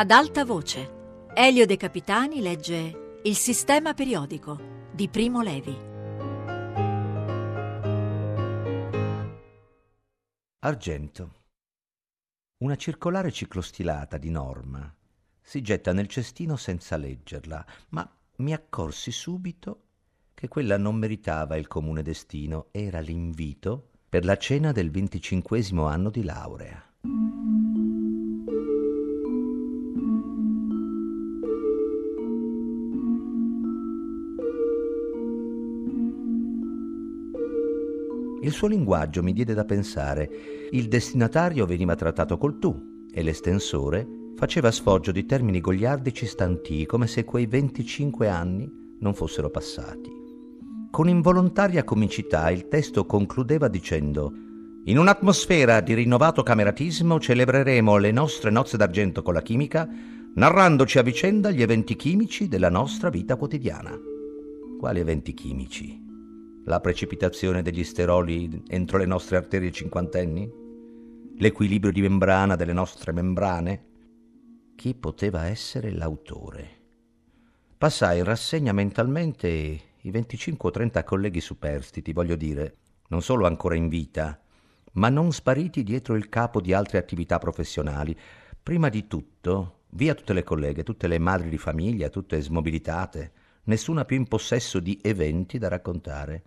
Ad alta voce, Elio De Capitani legge Il sistema periodico di Primo Levi. Argento. Una circolare ciclostilata di norma si getta nel cestino senza leggerla, ma mi accorsi subito che quella non meritava il comune destino, era l'invito per la cena del venticinquesimo anno di laurea. Il suo linguaggio mi diede da pensare. Il destinatario veniva trattato col tu e l'estensore faceva sfoggio di termini goliardici stantii come se quei 25 anni non fossero passati. Con involontaria comicità il testo concludeva dicendo In un'atmosfera di rinnovato cameratismo celebreremo le nostre nozze d'argento con la chimica, narrandoci a vicenda gli eventi chimici della nostra vita quotidiana. Quali eventi chimici? La precipitazione degli steroli entro le nostre arterie cinquantenni? L'equilibrio di membrana delle nostre membrane? Chi poteva essere l'autore? Passai in rassegna mentalmente i 25 o 30 colleghi superstiti, voglio dire, non solo ancora in vita, ma non spariti dietro il capo di altre attività professionali. Prima di tutto, via tutte le colleghe, tutte le madri di famiglia, tutte smobilitate, nessuna più in possesso di eventi da raccontare.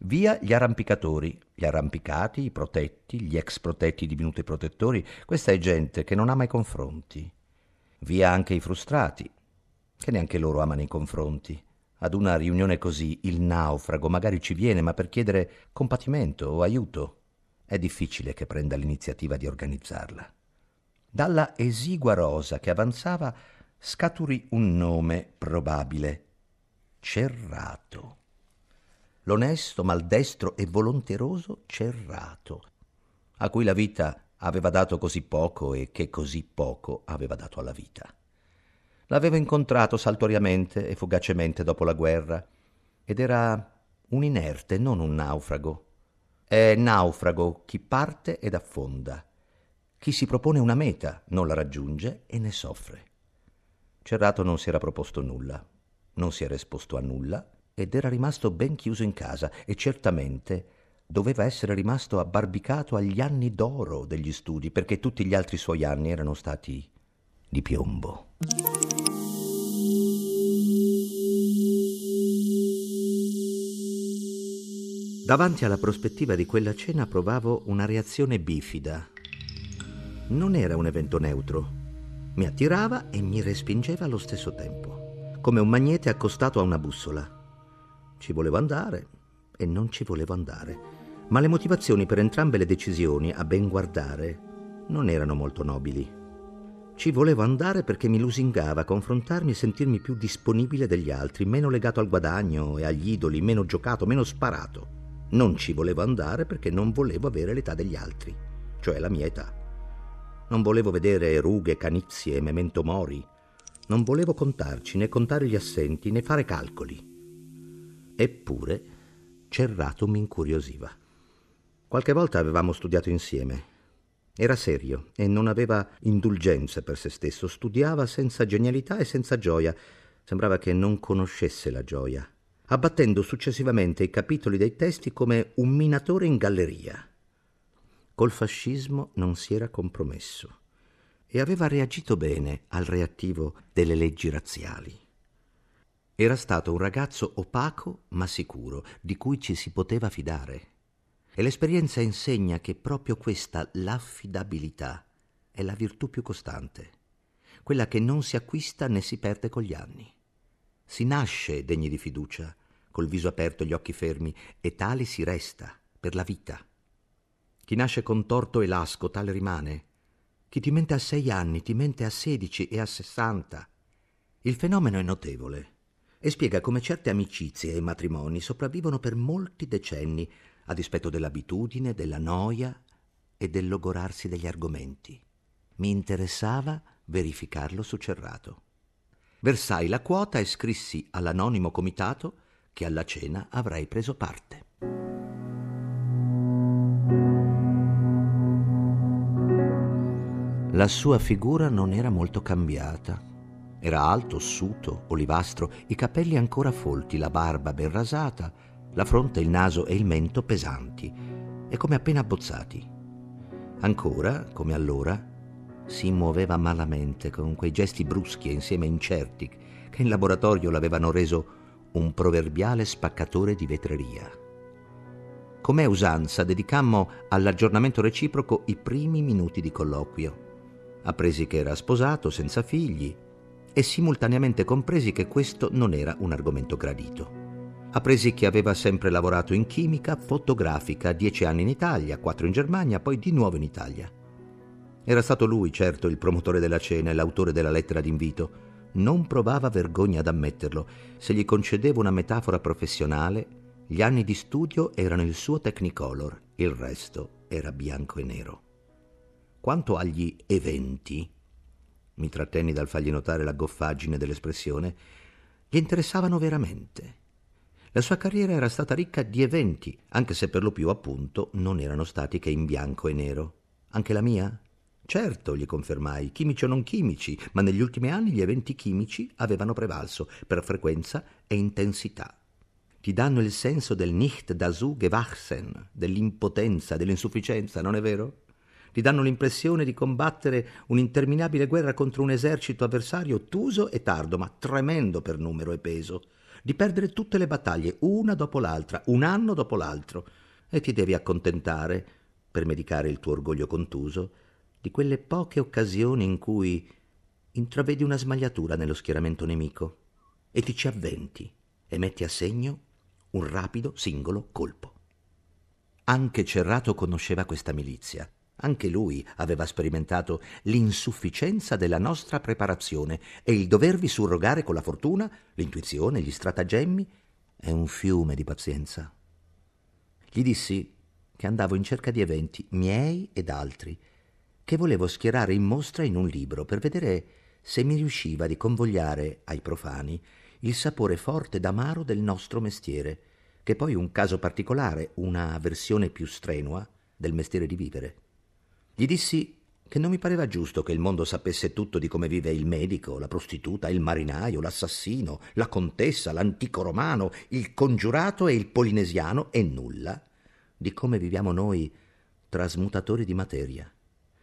Via gli arrampicatori, gli arrampicati, i protetti, gli ex protetti divenuti protettori, questa è gente che non ama i confronti. Via anche i frustrati, che neanche loro amano i confronti. Ad una riunione così il naufrago magari ci viene, ma per chiedere compatimento o aiuto è difficile che prenda l'iniziativa di organizzarla. Dalla esigua rosa che avanzava scaturì un nome probabile. Cerrato l'onesto, maldestro e volonteroso Cerrato, a cui la vita aveva dato così poco e che così poco aveva dato alla vita. L'avevo incontrato saltuariamente e fugacemente dopo la guerra ed era un inerte, non un naufrago. È naufrago chi parte ed affonda, chi si propone una meta, non la raggiunge e ne soffre. Cerrato non si era proposto nulla, non si era esposto a nulla ed era rimasto ben chiuso in casa e certamente doveva essere rimasto abbarbicato agli anni d'oro degli studi, perché tutti gli altri suoi anni erano stati di piombo. Davanti alla prospettiva di quella cena provavo una reazione bifida. Non era un evento neutro. Mi attirava e mi respingeva allo stesso tempo, come un magnete accostato a una bussola. Ci volevo andare e non ci volevo andare, ma le motivazioni per entrambe le decisioni, a ben guardare, non erano molto nobili. Ci volevo andare perché mi lusingava confrontarmi e sentirmi più disponibile degli altri, meno legato al guadagno e agli idoli, meno giocato, meno sparato. Non ci volevo andare perché non volevo avere l'età degli altri, cioè la mia età. Non volevo vedere rughe, canizie memento mori. Non volevo contarci, né contare gli assenti, né fare calcoli. Eppure Cerrato mi incuriosiva. Qualche volta avevamo studiato insieme. Era serio e non aveva indulgenza per se stesso, studiava senza genialità e senza gioia. Sembrava che non conoscesse la gioia, abbattendo successivamente i capitoli dei testi come un minatore in galleria. Col fascismo non si era compromesso e aveva reagito bene al reattivo delle leggi razziali. Era stato un ragazzo opaco ma sicuro, di cui ci si poteva fidare. E l'esperienza insegna che proprio questa, l'affidabilità, è la virtù più costante, quella che non si acquista né si perde con gli anni. Si nasce degni di fiducia, col viso aperto e gli occhi fermi, e tale si resta per la vita. Chi nasce contorto e lasco, tale rimane. Chi ti mente a sei anni, ti mente a sedici e a sessanta. Il fenomeno è notevole e spiega come certe amicizie e matrimoni sopravvivono per molti decenni a dispetto dell'abitudine, della noia e del logorarsi degli argomenti. Mi interessava verificarlo su Cerrato. Versai la quota e scrissi all'anonimo comitato che alla cena avrei preso parte. La sua figura non era molto cambiata. Era alto, ossuto, olivastro, i capelli ancora folti, la barba ben rasata, la fronte, il naso e il mento pesanti e come appena abbozzati. Ancora, come allora, si muoveva malamente con quei gesti bruschi e insieme incerti che in laboratorio l'avevano reso un proverbiale spaccatore di vetreria. Com'è usanza, dedicammo all'aggiornamento reciproco i primi minuti di colloquio. Appresi che era sposato, senza figli, e simultaneamente compresi che questo non era un argomento gradito. Appresi che aveva sempre lavorato in chimica fotografica, dieci anni in Italia, quattro in Germania, poi di nuovo in Italia. Era stato lui, certo, il promotore della cena e l'autore della lettera d'invito. Non provava vergogna ad ammetterlo. Se gli concedevo una metafora professionale, gli anni di studio erano il suo Technicolor, il resto era bianco e nero. Quanto agli eventi, mi trattenni dal fargli notare la goffaggine dell'espressione, gli interessavano veramente. La sua carriera era stata ricca di eventi, anche se per lo più, appunto, non erano stati che in bianco e nero. Anche la mia? Certo, gli confermai, chimici o non chimici, ma negli ultimi anni gli eventi chimici avevano prevalso per frequenza e intensità. Ti danno il senso del nicht dazu gewachsen, dell'impotenza, dell'insufficienza, non è vero? Ti danno l'impressione di combattere un'interminabile guerra contro un esercito avversario ottuso e tardo, ma tremendo per numero e peso, di perdere tutte le battaglie, una dopo l'altra, un anno dopo l'altro, e ti devi accontentare, per medicare il tuo orgoglio contuso, di quelle poche occasioni in cui intravedi una smagliatura nello schieramento nemico e ti ci avventi e metti a segno un rapido singolo colpo. Anche Cerrato conosceva questa milizia. Anche lui aveva sperimentato l'insufficienza della nostra preparazione e il dovervi surrogare con la fortuna, l'intuizione, gli stratagemmi e un fiume di pazienza. Gli dissi che andavo in cerca di eventi miei ed altri che volevo schierare in mostra in un libro per vedere se mi riusciva di convogliare ai profani il sapore forte ed amaro del nostro mestiere, che poi un caso particolare, una versione più strenua del mestiere di vivere. Gli dissi che non mi pareva giusto che il mondo sapesse tutto di come vive il medico, la prostituta, il marinaio, l'assassino, la contessa, l'antico romano, il congiurato e il polinesiano e nulla di come viviamo noi, trasmutatori di materia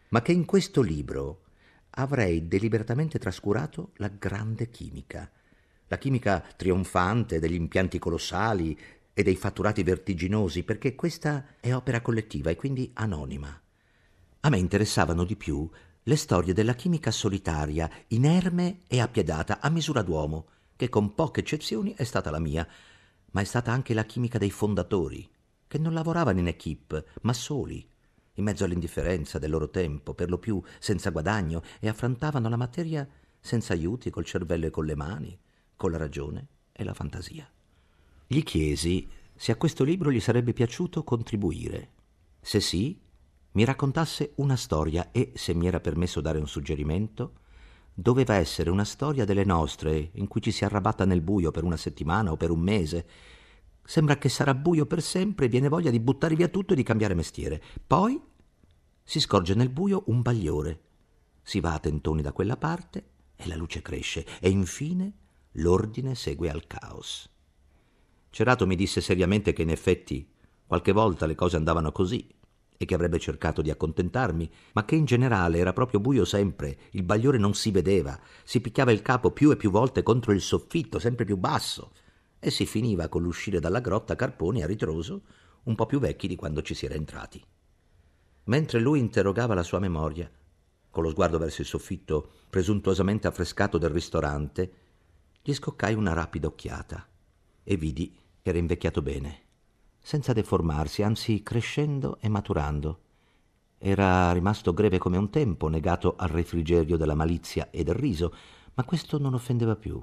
ma che in questo libro avrei deliberatamente trascurato la grande chimica, la chimica trionfante degli impianti colossali e dei fatturati vertiginosi, perché questa è opera collettiva e quindi anonima. A me interessavano di più le storie della chimica solitaria, inerme e appiedata, a misura d'uomo, che con poche eccezioni è stata la mia, ma è stata anche la chimica dei fondatori, che non lavoravano in equipe, ma soli, in mezzo all'indifferenza del loro tempo, per lo più senza guadagno, e affrontavano la materia senza aiuti, col cervello e con le mani, con la ragione e la fantasia. Gli chiesi se a questo libro gli sarebbe piaciuto contribuire. Se sì, mi raccontasse una storia e, se mi era permesso dare un suggerimento, doveva essere una storia delle nostre, in cui ci si arrabatta nel buio per una settimana o per un mese, Sembra che sarà buio per sempre e viene voglia di buttare via tutto e di cambiare mestiere. Poi si scorge nel buio un bagliore. Si va a tentoni da quella parte e la luce cresce e infine l'ordine segue al caos. Cerato mi disse seriamente che in effetti qualche volta le cose andavano così e che avrebbe cercato di accontentarmi, ma che in generale era proprio buio sempre, il bagliore non si vedeva, si picchiava il capo più e più volte contro il soffitto, sempre più basso e si finiva con l'uscire dalla grotta carponi a ritroso, un po' più vecchi di quando ci si era entrati. Mentre lui interrogava la sua memoria, con lo sguardo verso il soffitto presuntuosamente affrescato del ristorante, gli scoccai una rapida occhiata e vidi che era invecchiato bene, senza deformarsi, anzi crescendo e maturando. Era rimasto greve come un tempo, negato al refrigerio della malizia e del riso, ma questo non offendeva più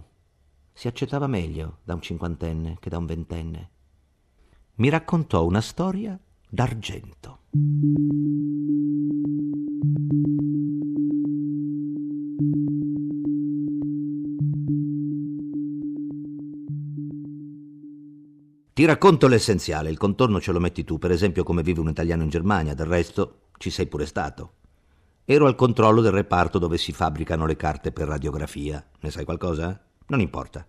si accettava meglio da un cinquantenne che da un ventenne. Mi raccontò una storia d'argento. Ti racconto l'essenziale, il contorno ce lo metti tu, per esempio come vive un italiano in Germania, del resto ci sei pure stato. Ero al controllo del reparto dove si fabbricano le carte per radiografia. Ne sai qualcosa? Non importa.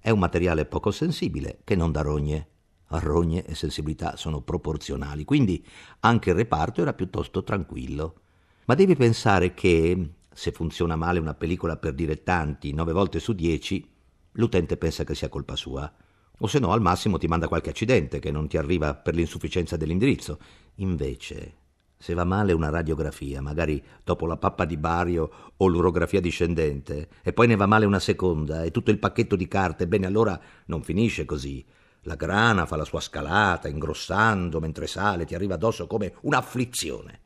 È un materiale poco sensibile che non dà rogne. Rogne e sensibilità sono proporzionali, quindi anche il reparto era piuttosto tranquillo. Ma devi pensare che, se funziona male una pellicola per dilettanti nove volte su dieci, l'utente pensa che sia colpa sua. O se no, al massimo ti manda qualche accidente che non ti arriva per l'insufficienza dell'indirizzo. Invece, se va male una radiografia, magari dopo la pappa di bario o l'urografia discendente, e poi ne va male una seconda e tutto il pacchetto di carte, bene allora non finisce così. La grana fa la sua scalata, ingrossando mentre sale, ti arriva addosso come un'afflizione.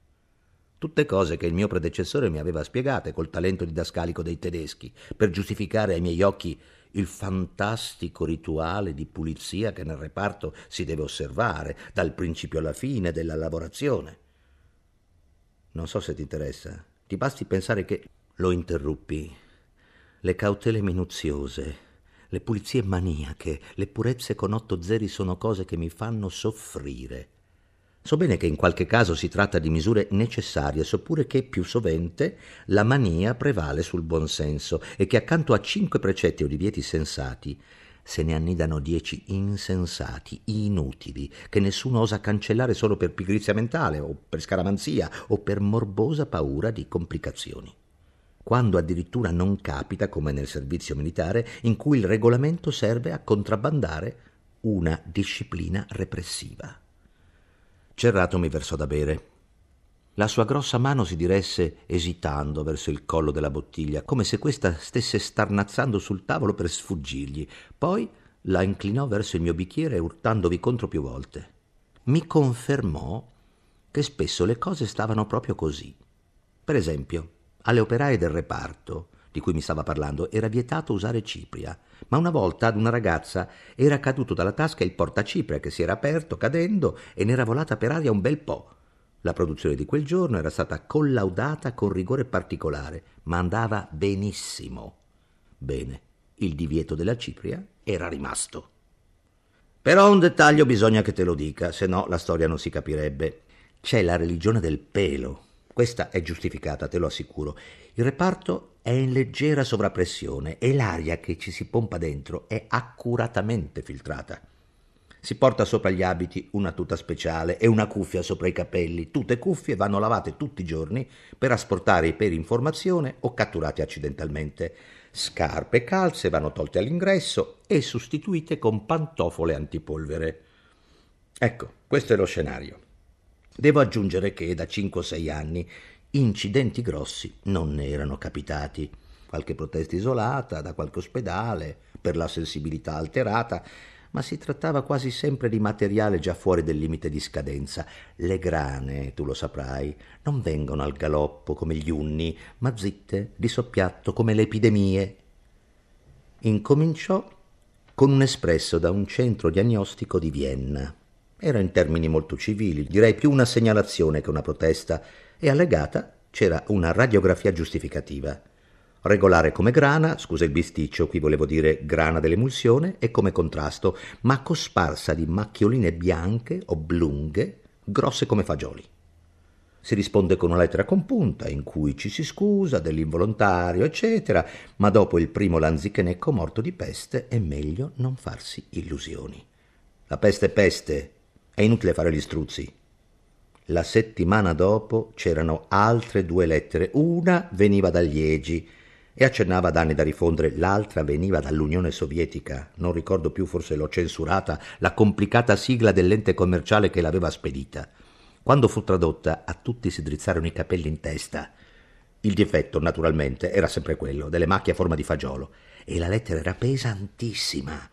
Tutte cose che il mio predecessore mi aveva spiegate col talento didascalico dei tedeschi, per giustificare ai miei occhi il fantastico rituale di pulizia che nel reparto si deve osservare, dal principio alla fine della lavorazione. Non so se ti interessa. Ti basti pensare che lo interruppi. Le cautele minuziose, le pulizie maniache, le purezze con otto zeri sono cose che mi fanno soffrire. So bene che in qualche caso si tratta di misure necessarie, seppure che più sovente la mania prevale sul buonsenso e che accanto a cinque precetti o divieti sensati se ne annidano dieci insensati, inutili, che nessuno osa cancellare solo per pigrizia mentale o per scaramanzia o per morbosa paura di complicazioni. Quando addirittura non capita, come nel servizio militare, in cui il regolamento serve a contrabbandare una disciplina repressiva. Cerrato mi versò da bere. La sua grossa mano si diresse esitando verso il collo della bottiglia, come se questa stesse starnazzando sul tavolo per sfuggirgli. Poi la inclinò verso il mio bicchiere urtandovi contro più volte. Mi confermò che spesso le cose stavano proprio così. Per esempio, alle operaie del reparto, di cui mi stava parlando, era vietato usare cipria, ma una volta ad una ragazza era caduto dalla tasca il portacipria che si era aperto cadendo e ne era volata per aria un bel po'. La produzione di quel giorno era stata collaudata con rigore particolare, ma andava benissimo. Bene, il divieto della cipria era rimasto. Però un dettaglio bisogna che te lo dica, se no la storia non si capirebbe. C'è la religione del pelo. Questa è giustificata, te lo assicuro. Il reparto è in leggera sovrappressione e l'aria che ci si pompa dentro è accuratamente filtrata. Si porta sopra gli abiti una tuta speciale e una cuffia sopra i capelli. Tutte cuffie vanno lavate tutti i giorni per asportare i peli in formazione o catturati accidentalmente. Scarpe e calze vanno tolte all'ingresso e sostituite con pantofole antipolvere. Ecco, questo è lo scenario. Devo aggiungere che da 5 o 6 anni incidenti grossi non ne erano capitati. Qualche protesta isolata da qualche ospedale per la sensibilità alterata ma si trattava quasi sempre di materiale già fuori del limite di scadenza. Le grane, tu lo saprai, non vengono al galoppo come gli unni, ma zitte, di soppiatto come le epidemie. Incominciò con un espresso da un centro diagnostico di Vienna. Era in termini molto civili, direi più una segnalazione che una protesta, e allegata c'era una radiografia giustificativa regolare come grana, scusa il bisticcio, qui volevo dire grana dell'emulsione, e come contrasto, ma cosparsa di macchioline bianche, oblunghe, grosse come fagioli. Si risponde con una lettera compunta in cui ci si scusa dell'involontario, eccetera, ma dopo il primo lanzichenecco morto di peste è meglio non farsi illusioni. La peste è peste, è inutile fare gli struzzi. La settimana dopo c'erano altre due lettere, una veniva da Liegi, e accennava ad anni da rifondere, l'altra veniva dall'Unione Sovietica, non ricordo più, forse l'ho censurata, la complicata sigla dell'ente commerciale che l'aveva spedita. Quando fu tradotta, a tutti si drizzarono i capelli in testa. Il difetto, naturalmente, era sempre quello, delle macchie a forma di fagiolo, e la lettera era pesantissima.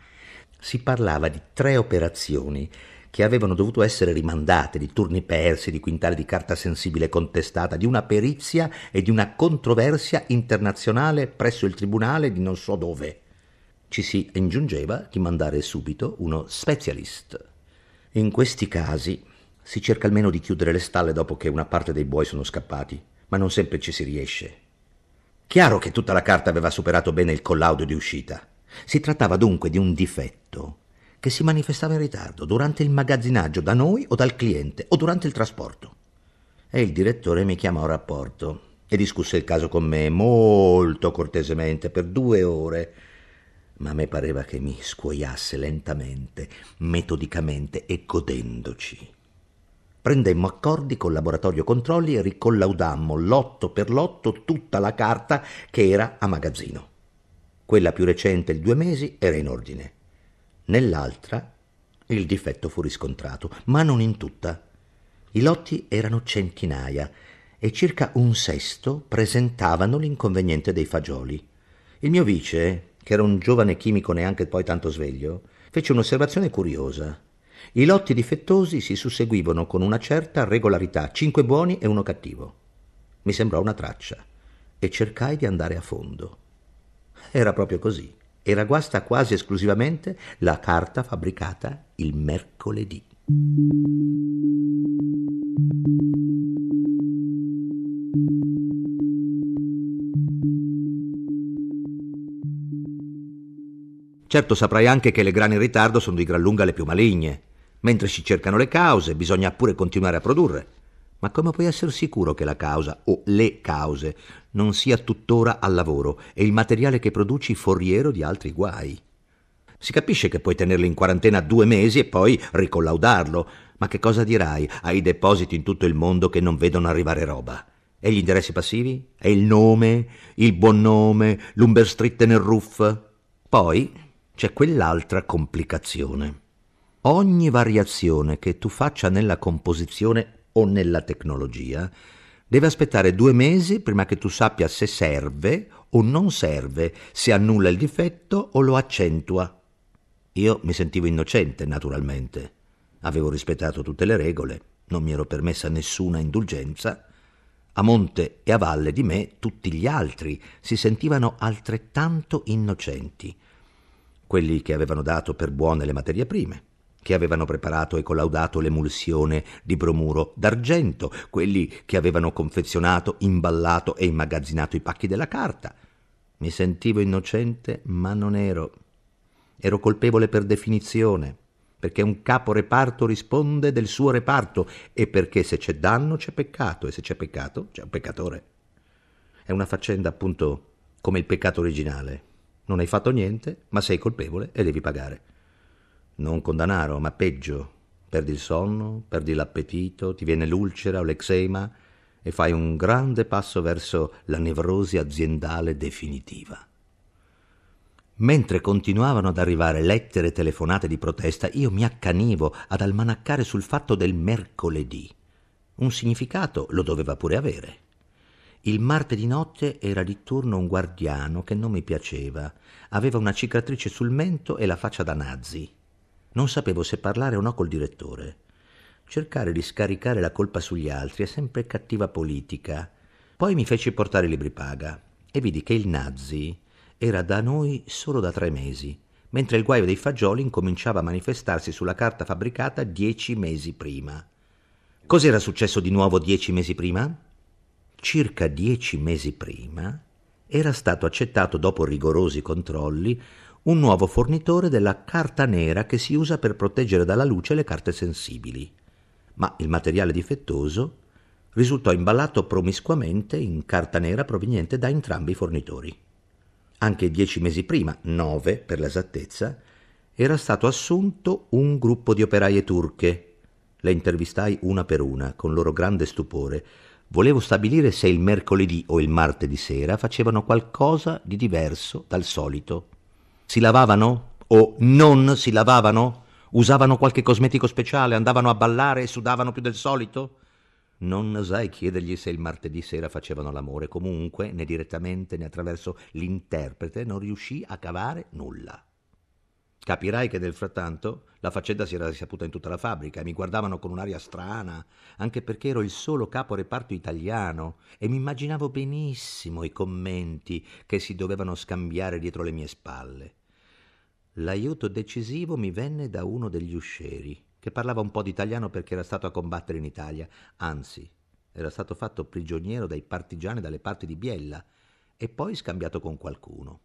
Si parlava di tre operazioni che avevano dovuto essere rimandate, di turni persi, di quintali di carta sensibile contestata, di una perizia e di una controversia internazionale presso il tribunale di non so dove. Ci si ingiungeva di mandare subito uno specialist. In questi casi si cerca almeno di chiudere le stalle dopo che una parte dei buoi sono scappati, ma non sempre ci si riesce. Chiaro che tutta la carta aveva superato bene il collaudo di uscita. Si trattava dunque di un difetto che si manifestava in ritardo durante il magazzinaggio da noi o dal cliente o durante il trasporto. e il direttore mi chiamò a rapporto e discusse il caso con me molto cortesemente per due ore ma a me pareva che mi scuoiasse lentamente, metodicamente e godendoci. Prendemmo accordi col laboratorio controlli e ricollaudammo lotto per lotto tutta la carta che era a magazzino. Quella più recente, il due mesi, era in ordine. Nell'altra il difetto fu riscontrato, ma non in tutta. I lotti erano centinaia e circa un sesto presentavano l'inconveniente dei fagioli. Il mio vice, che era un giovane chimico neanche poi tanto sveglio, fece un'osservazione curiosa. I lotti difettosi si susseguivano con una certa regolarità, cinque buoni e uno cattivo. Mi sembrò una traccia e cercai di andare a fondo. Era proprio così. Era guasta quasi esclusivamente la carta fabbricata il mercoledì. Certo saprai anche che le grane in ritardo sono di gran lunga le più maligne. Mentre si cercano le cause, bisogna pure continuare a produrre. Ma come puoi essere sicuro che la causa o le cause non sia tuttora al lavoro e il materiale che produci foriero di altri guai? Si capisce che puoi tenerlo in quarantena due mesi e poi ricollaudarlo, ma che cosa dirai ai depositi in tutto il mondo che non vedono arrivare roba? E gli interessi passivi? E il nome? Il buon nome? L'Umber nel Ruff? Poi c'è quell'altra complicazione. Ogni variazione che tu faccia nella composizione o nella tecnologia deve aspettare due mesi prima che tu sappia se serve o non serve, se annulla il difetto o lo accentua. Io mi sentivo innocente, naturalmente. Avevo rispettato tutte le regole, non mi ero permessa nessuna indulgenza. A monte e a valle di me tutti gli altri si sentivano altrettanto innocenti quelli che avevano dato per buone le materie prime, che avevano preparato e collaudato l'emulsione di bromuro d'argento, quelli che avevano confezionato, imballato e immagazzinato i pacchi della carta. Mi sentivo innocente, ma non ero. Ero colpevole per definizione, perché un capo reparto risponde del suo reparto e perché se c'è danno c'è peccato e se c'è peccato c'è un peccatore. È una faccenda appunto come il peccato originale, non hai fatto niente, ma sei colpevole e devi pagare. Non con denaro, ma peggio. Perdi il sonno, perdi l'appetito, ti viene l'ulcera o l'eczema e fai un grande passo verso la nevrosi aziendale definitiva. Mentre continuavano ad arrivare lettere e telefonate di protesta, io mi accanivo ad almanaccare sul fatto del mercoledì. Un significato lo doveva pure avere. Il martedì notte era di turno un guardiano che non mi piaceva. Aveva una cicatrice sul mento e la faccia da nazi. Non sapevo se parlare o no col direttore. Cercare di scaricare la colpa sugli altri è sempre cattiva politica. Poi mi feci portare i libri paga e vidi che il nazi era da noi solo da tre mesi, mentre il guaio dei fagioli incominciava a manifestarsi sulla carta fabbricata dieci mesi prima. Cos'era successo di nuovo dieci mesi prima? circa dieci mesi prima, era stato accettato dopo rigorosi controlli un nuovo fornitore della carta nera che si usa per proteggere dalla luce le carte sensibili. Ma il materiale difettoso risultò imballato promiscuamente in carta nera proveniente da entrambi i fornitori. Anche dieci mesi prima, nove per l'esattezza, era stato assunto un gruppo di operaie turche. Le intervistai una per una, con loro grande stupore, Volevo stabilire se il mercoledì o il martedì sera facevano qualcosa di diverso dal solito. Si lavavano o non si lavavano? Usavano qualche cosmetico speciale, andavano a ballare e sudavano più del solito? Non osai chiedergli se il martedì sera facevano l'amore, comunque, né direttamente né attraverso l'interprete, non riuscì a cavare nulla. Capirai che nel frattanto la faccenda si era risaputa in tutta la fabbrica e mi guardavano con un'aria strana, anche perché ero il solo capo reparto italiano e mi immaginavo benissimo i commenti che si dovevano scambiare dietro le mie spalle. L'aiuto decisivo mi venne da uno degli uscieri, che parlava un po' di italiano perché era stato a combattere in Italia, anzi, era stato fatto prigioniero dai partigiani dalle parti di Biella e poi scambiato con qualcuno.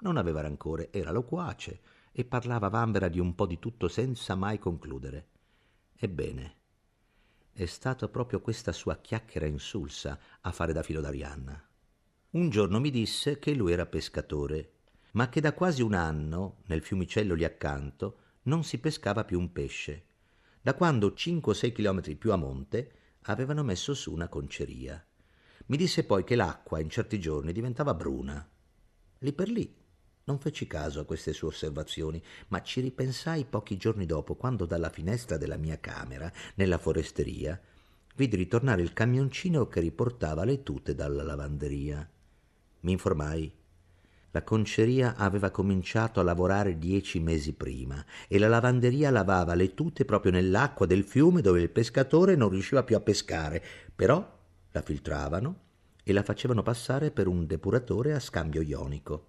Non aveva rancore, era loquace e parlava Vanvera di un po' di tutto senza mai concludere. Ebbene, è stata proprio questa sua chiacchiera insulsa a fare da filo d'Arianna. Un giorno mi disse che lui era pescatore, ma che da quasi un anno, nel fiumicello lì accanto, non si pescava più un pesce, da quando cinque o sei chilometri più a monte avevano messo su una conceria. Mi disse poi che l'acqua in certi giorni diventava bruna. Lì per lì non feci caso a queste sue osservazioni, ma ci ripensai pochi giorni dopo, quando dalla finestra della mia camera, nella foresteria, vidi ritornare il camioncino che riportava le tute dalla lavanderia. Mi informai. La conceria aveva cominciato a lavorare dieci mesi prima e la lavanderia lavava le tute proprio nell'acqua del fiume dove il pescatore non riusciva più a pescare, però la filtravano e la facevano passare per un depuratore a scambio ionico.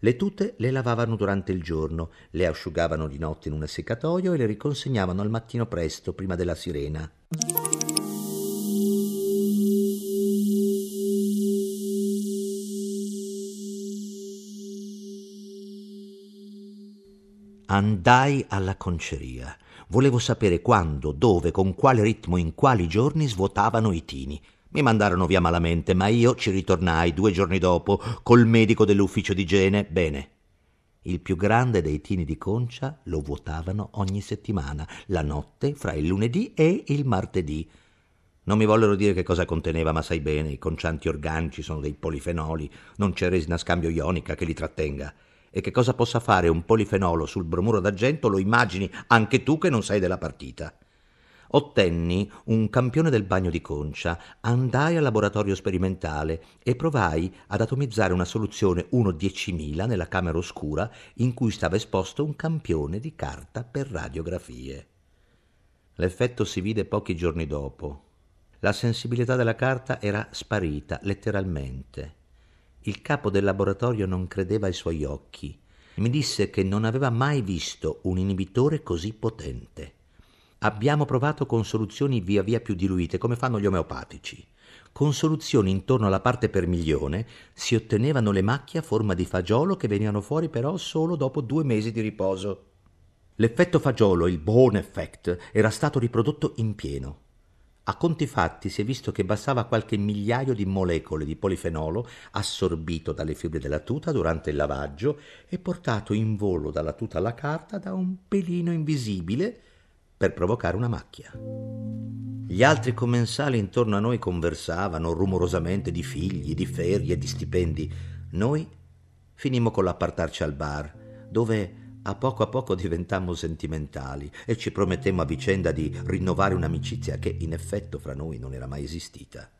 Le tute le lavavano durante il giorno, le asciugavano di notte in un seccatoio e le riconsegnavano al mattino presto, prima della sirena. Andai alla conceria. Volevo sapere quando, dove, con quale ritmo, in quali giorni svuotavano i tini. Mi mandarono via malamente, ma io ci ritornai due giorni dopo col medico dell'ufficio d'igiene. Bene. Il più grande dei tini di concia lo vuotavano ogni settimana, la notte fra il lunedì e il martedì. Non mi vollero dire che cosa conteneva, ma sai bene, i concianti organici sono dei polifenoli, non c'è resina scambio ionica che li trattenga. E che cosa possa fare un polifenolo sul bromuro d'argento lo immagini anche tu che non sei della partita ottenni un campione del bagno di concia, andai al laboratorio sperimentale e provai ad atomizzare una soluzione 1 10000 nella camera oscura in cui stava esposto un campione di carta per radiografie. L'effetto si vide pochi giorni dopo. La sensibilità della carta era sparita letteralmente. Il capo del laboratorio non credeva ai suoi occhi. Mi disse che non aveva mai visto un inibitore così potente. Abbiamo provato con soluzioni via via più diluite, come fanno gli omeopatici. Con soluzioni intorno alla parte per milione si ottenevano le macchie a forma di fagiolo che venivano fuori però solo dopo due mesi di riposo. L'effetto fagiolo, il bone effect, era stato riprodotto in pieno. A conti fatti si è visto che bastava qualche migliaio di molecole di polifenolo assorbito dalle fibre della tuta durante il lavaggio e portato in volo dalla tuta alla carta da un pelino invisibile per provocare una macchia. Gli altri commensali intorno a noi conversavano rumorosamente di figli, di ferie, di stipendi. Noi finimmo con l'appartarci al bar, dove a poco a poco diventammo sentimentali e ci promettemmo a vicenda di rinnovare un'amicizia che in effetto fra noi non era mai esistita.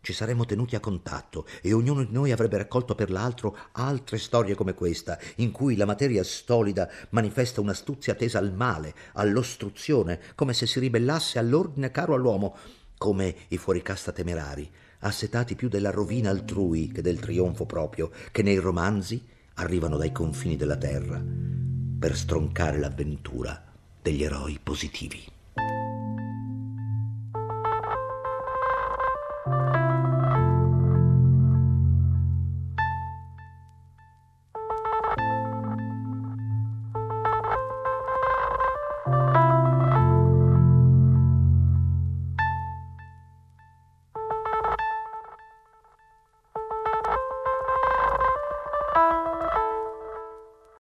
Ci saremmo tenuti a contatto e ognuno di noi avrebbe raccolto per l'altro altre storie come questa, in cui la materia stolida manifesta un'astuzia tesa al male, all'ostruzione, come se si ribellasse all'ordine caro all'uomo, come i fuoricasta temerari, assetati più della rovina altrui che del trionfo proprio, che nei romanzi arrivano dai confini della terra per stroncare l'avventura degli eroi positivi.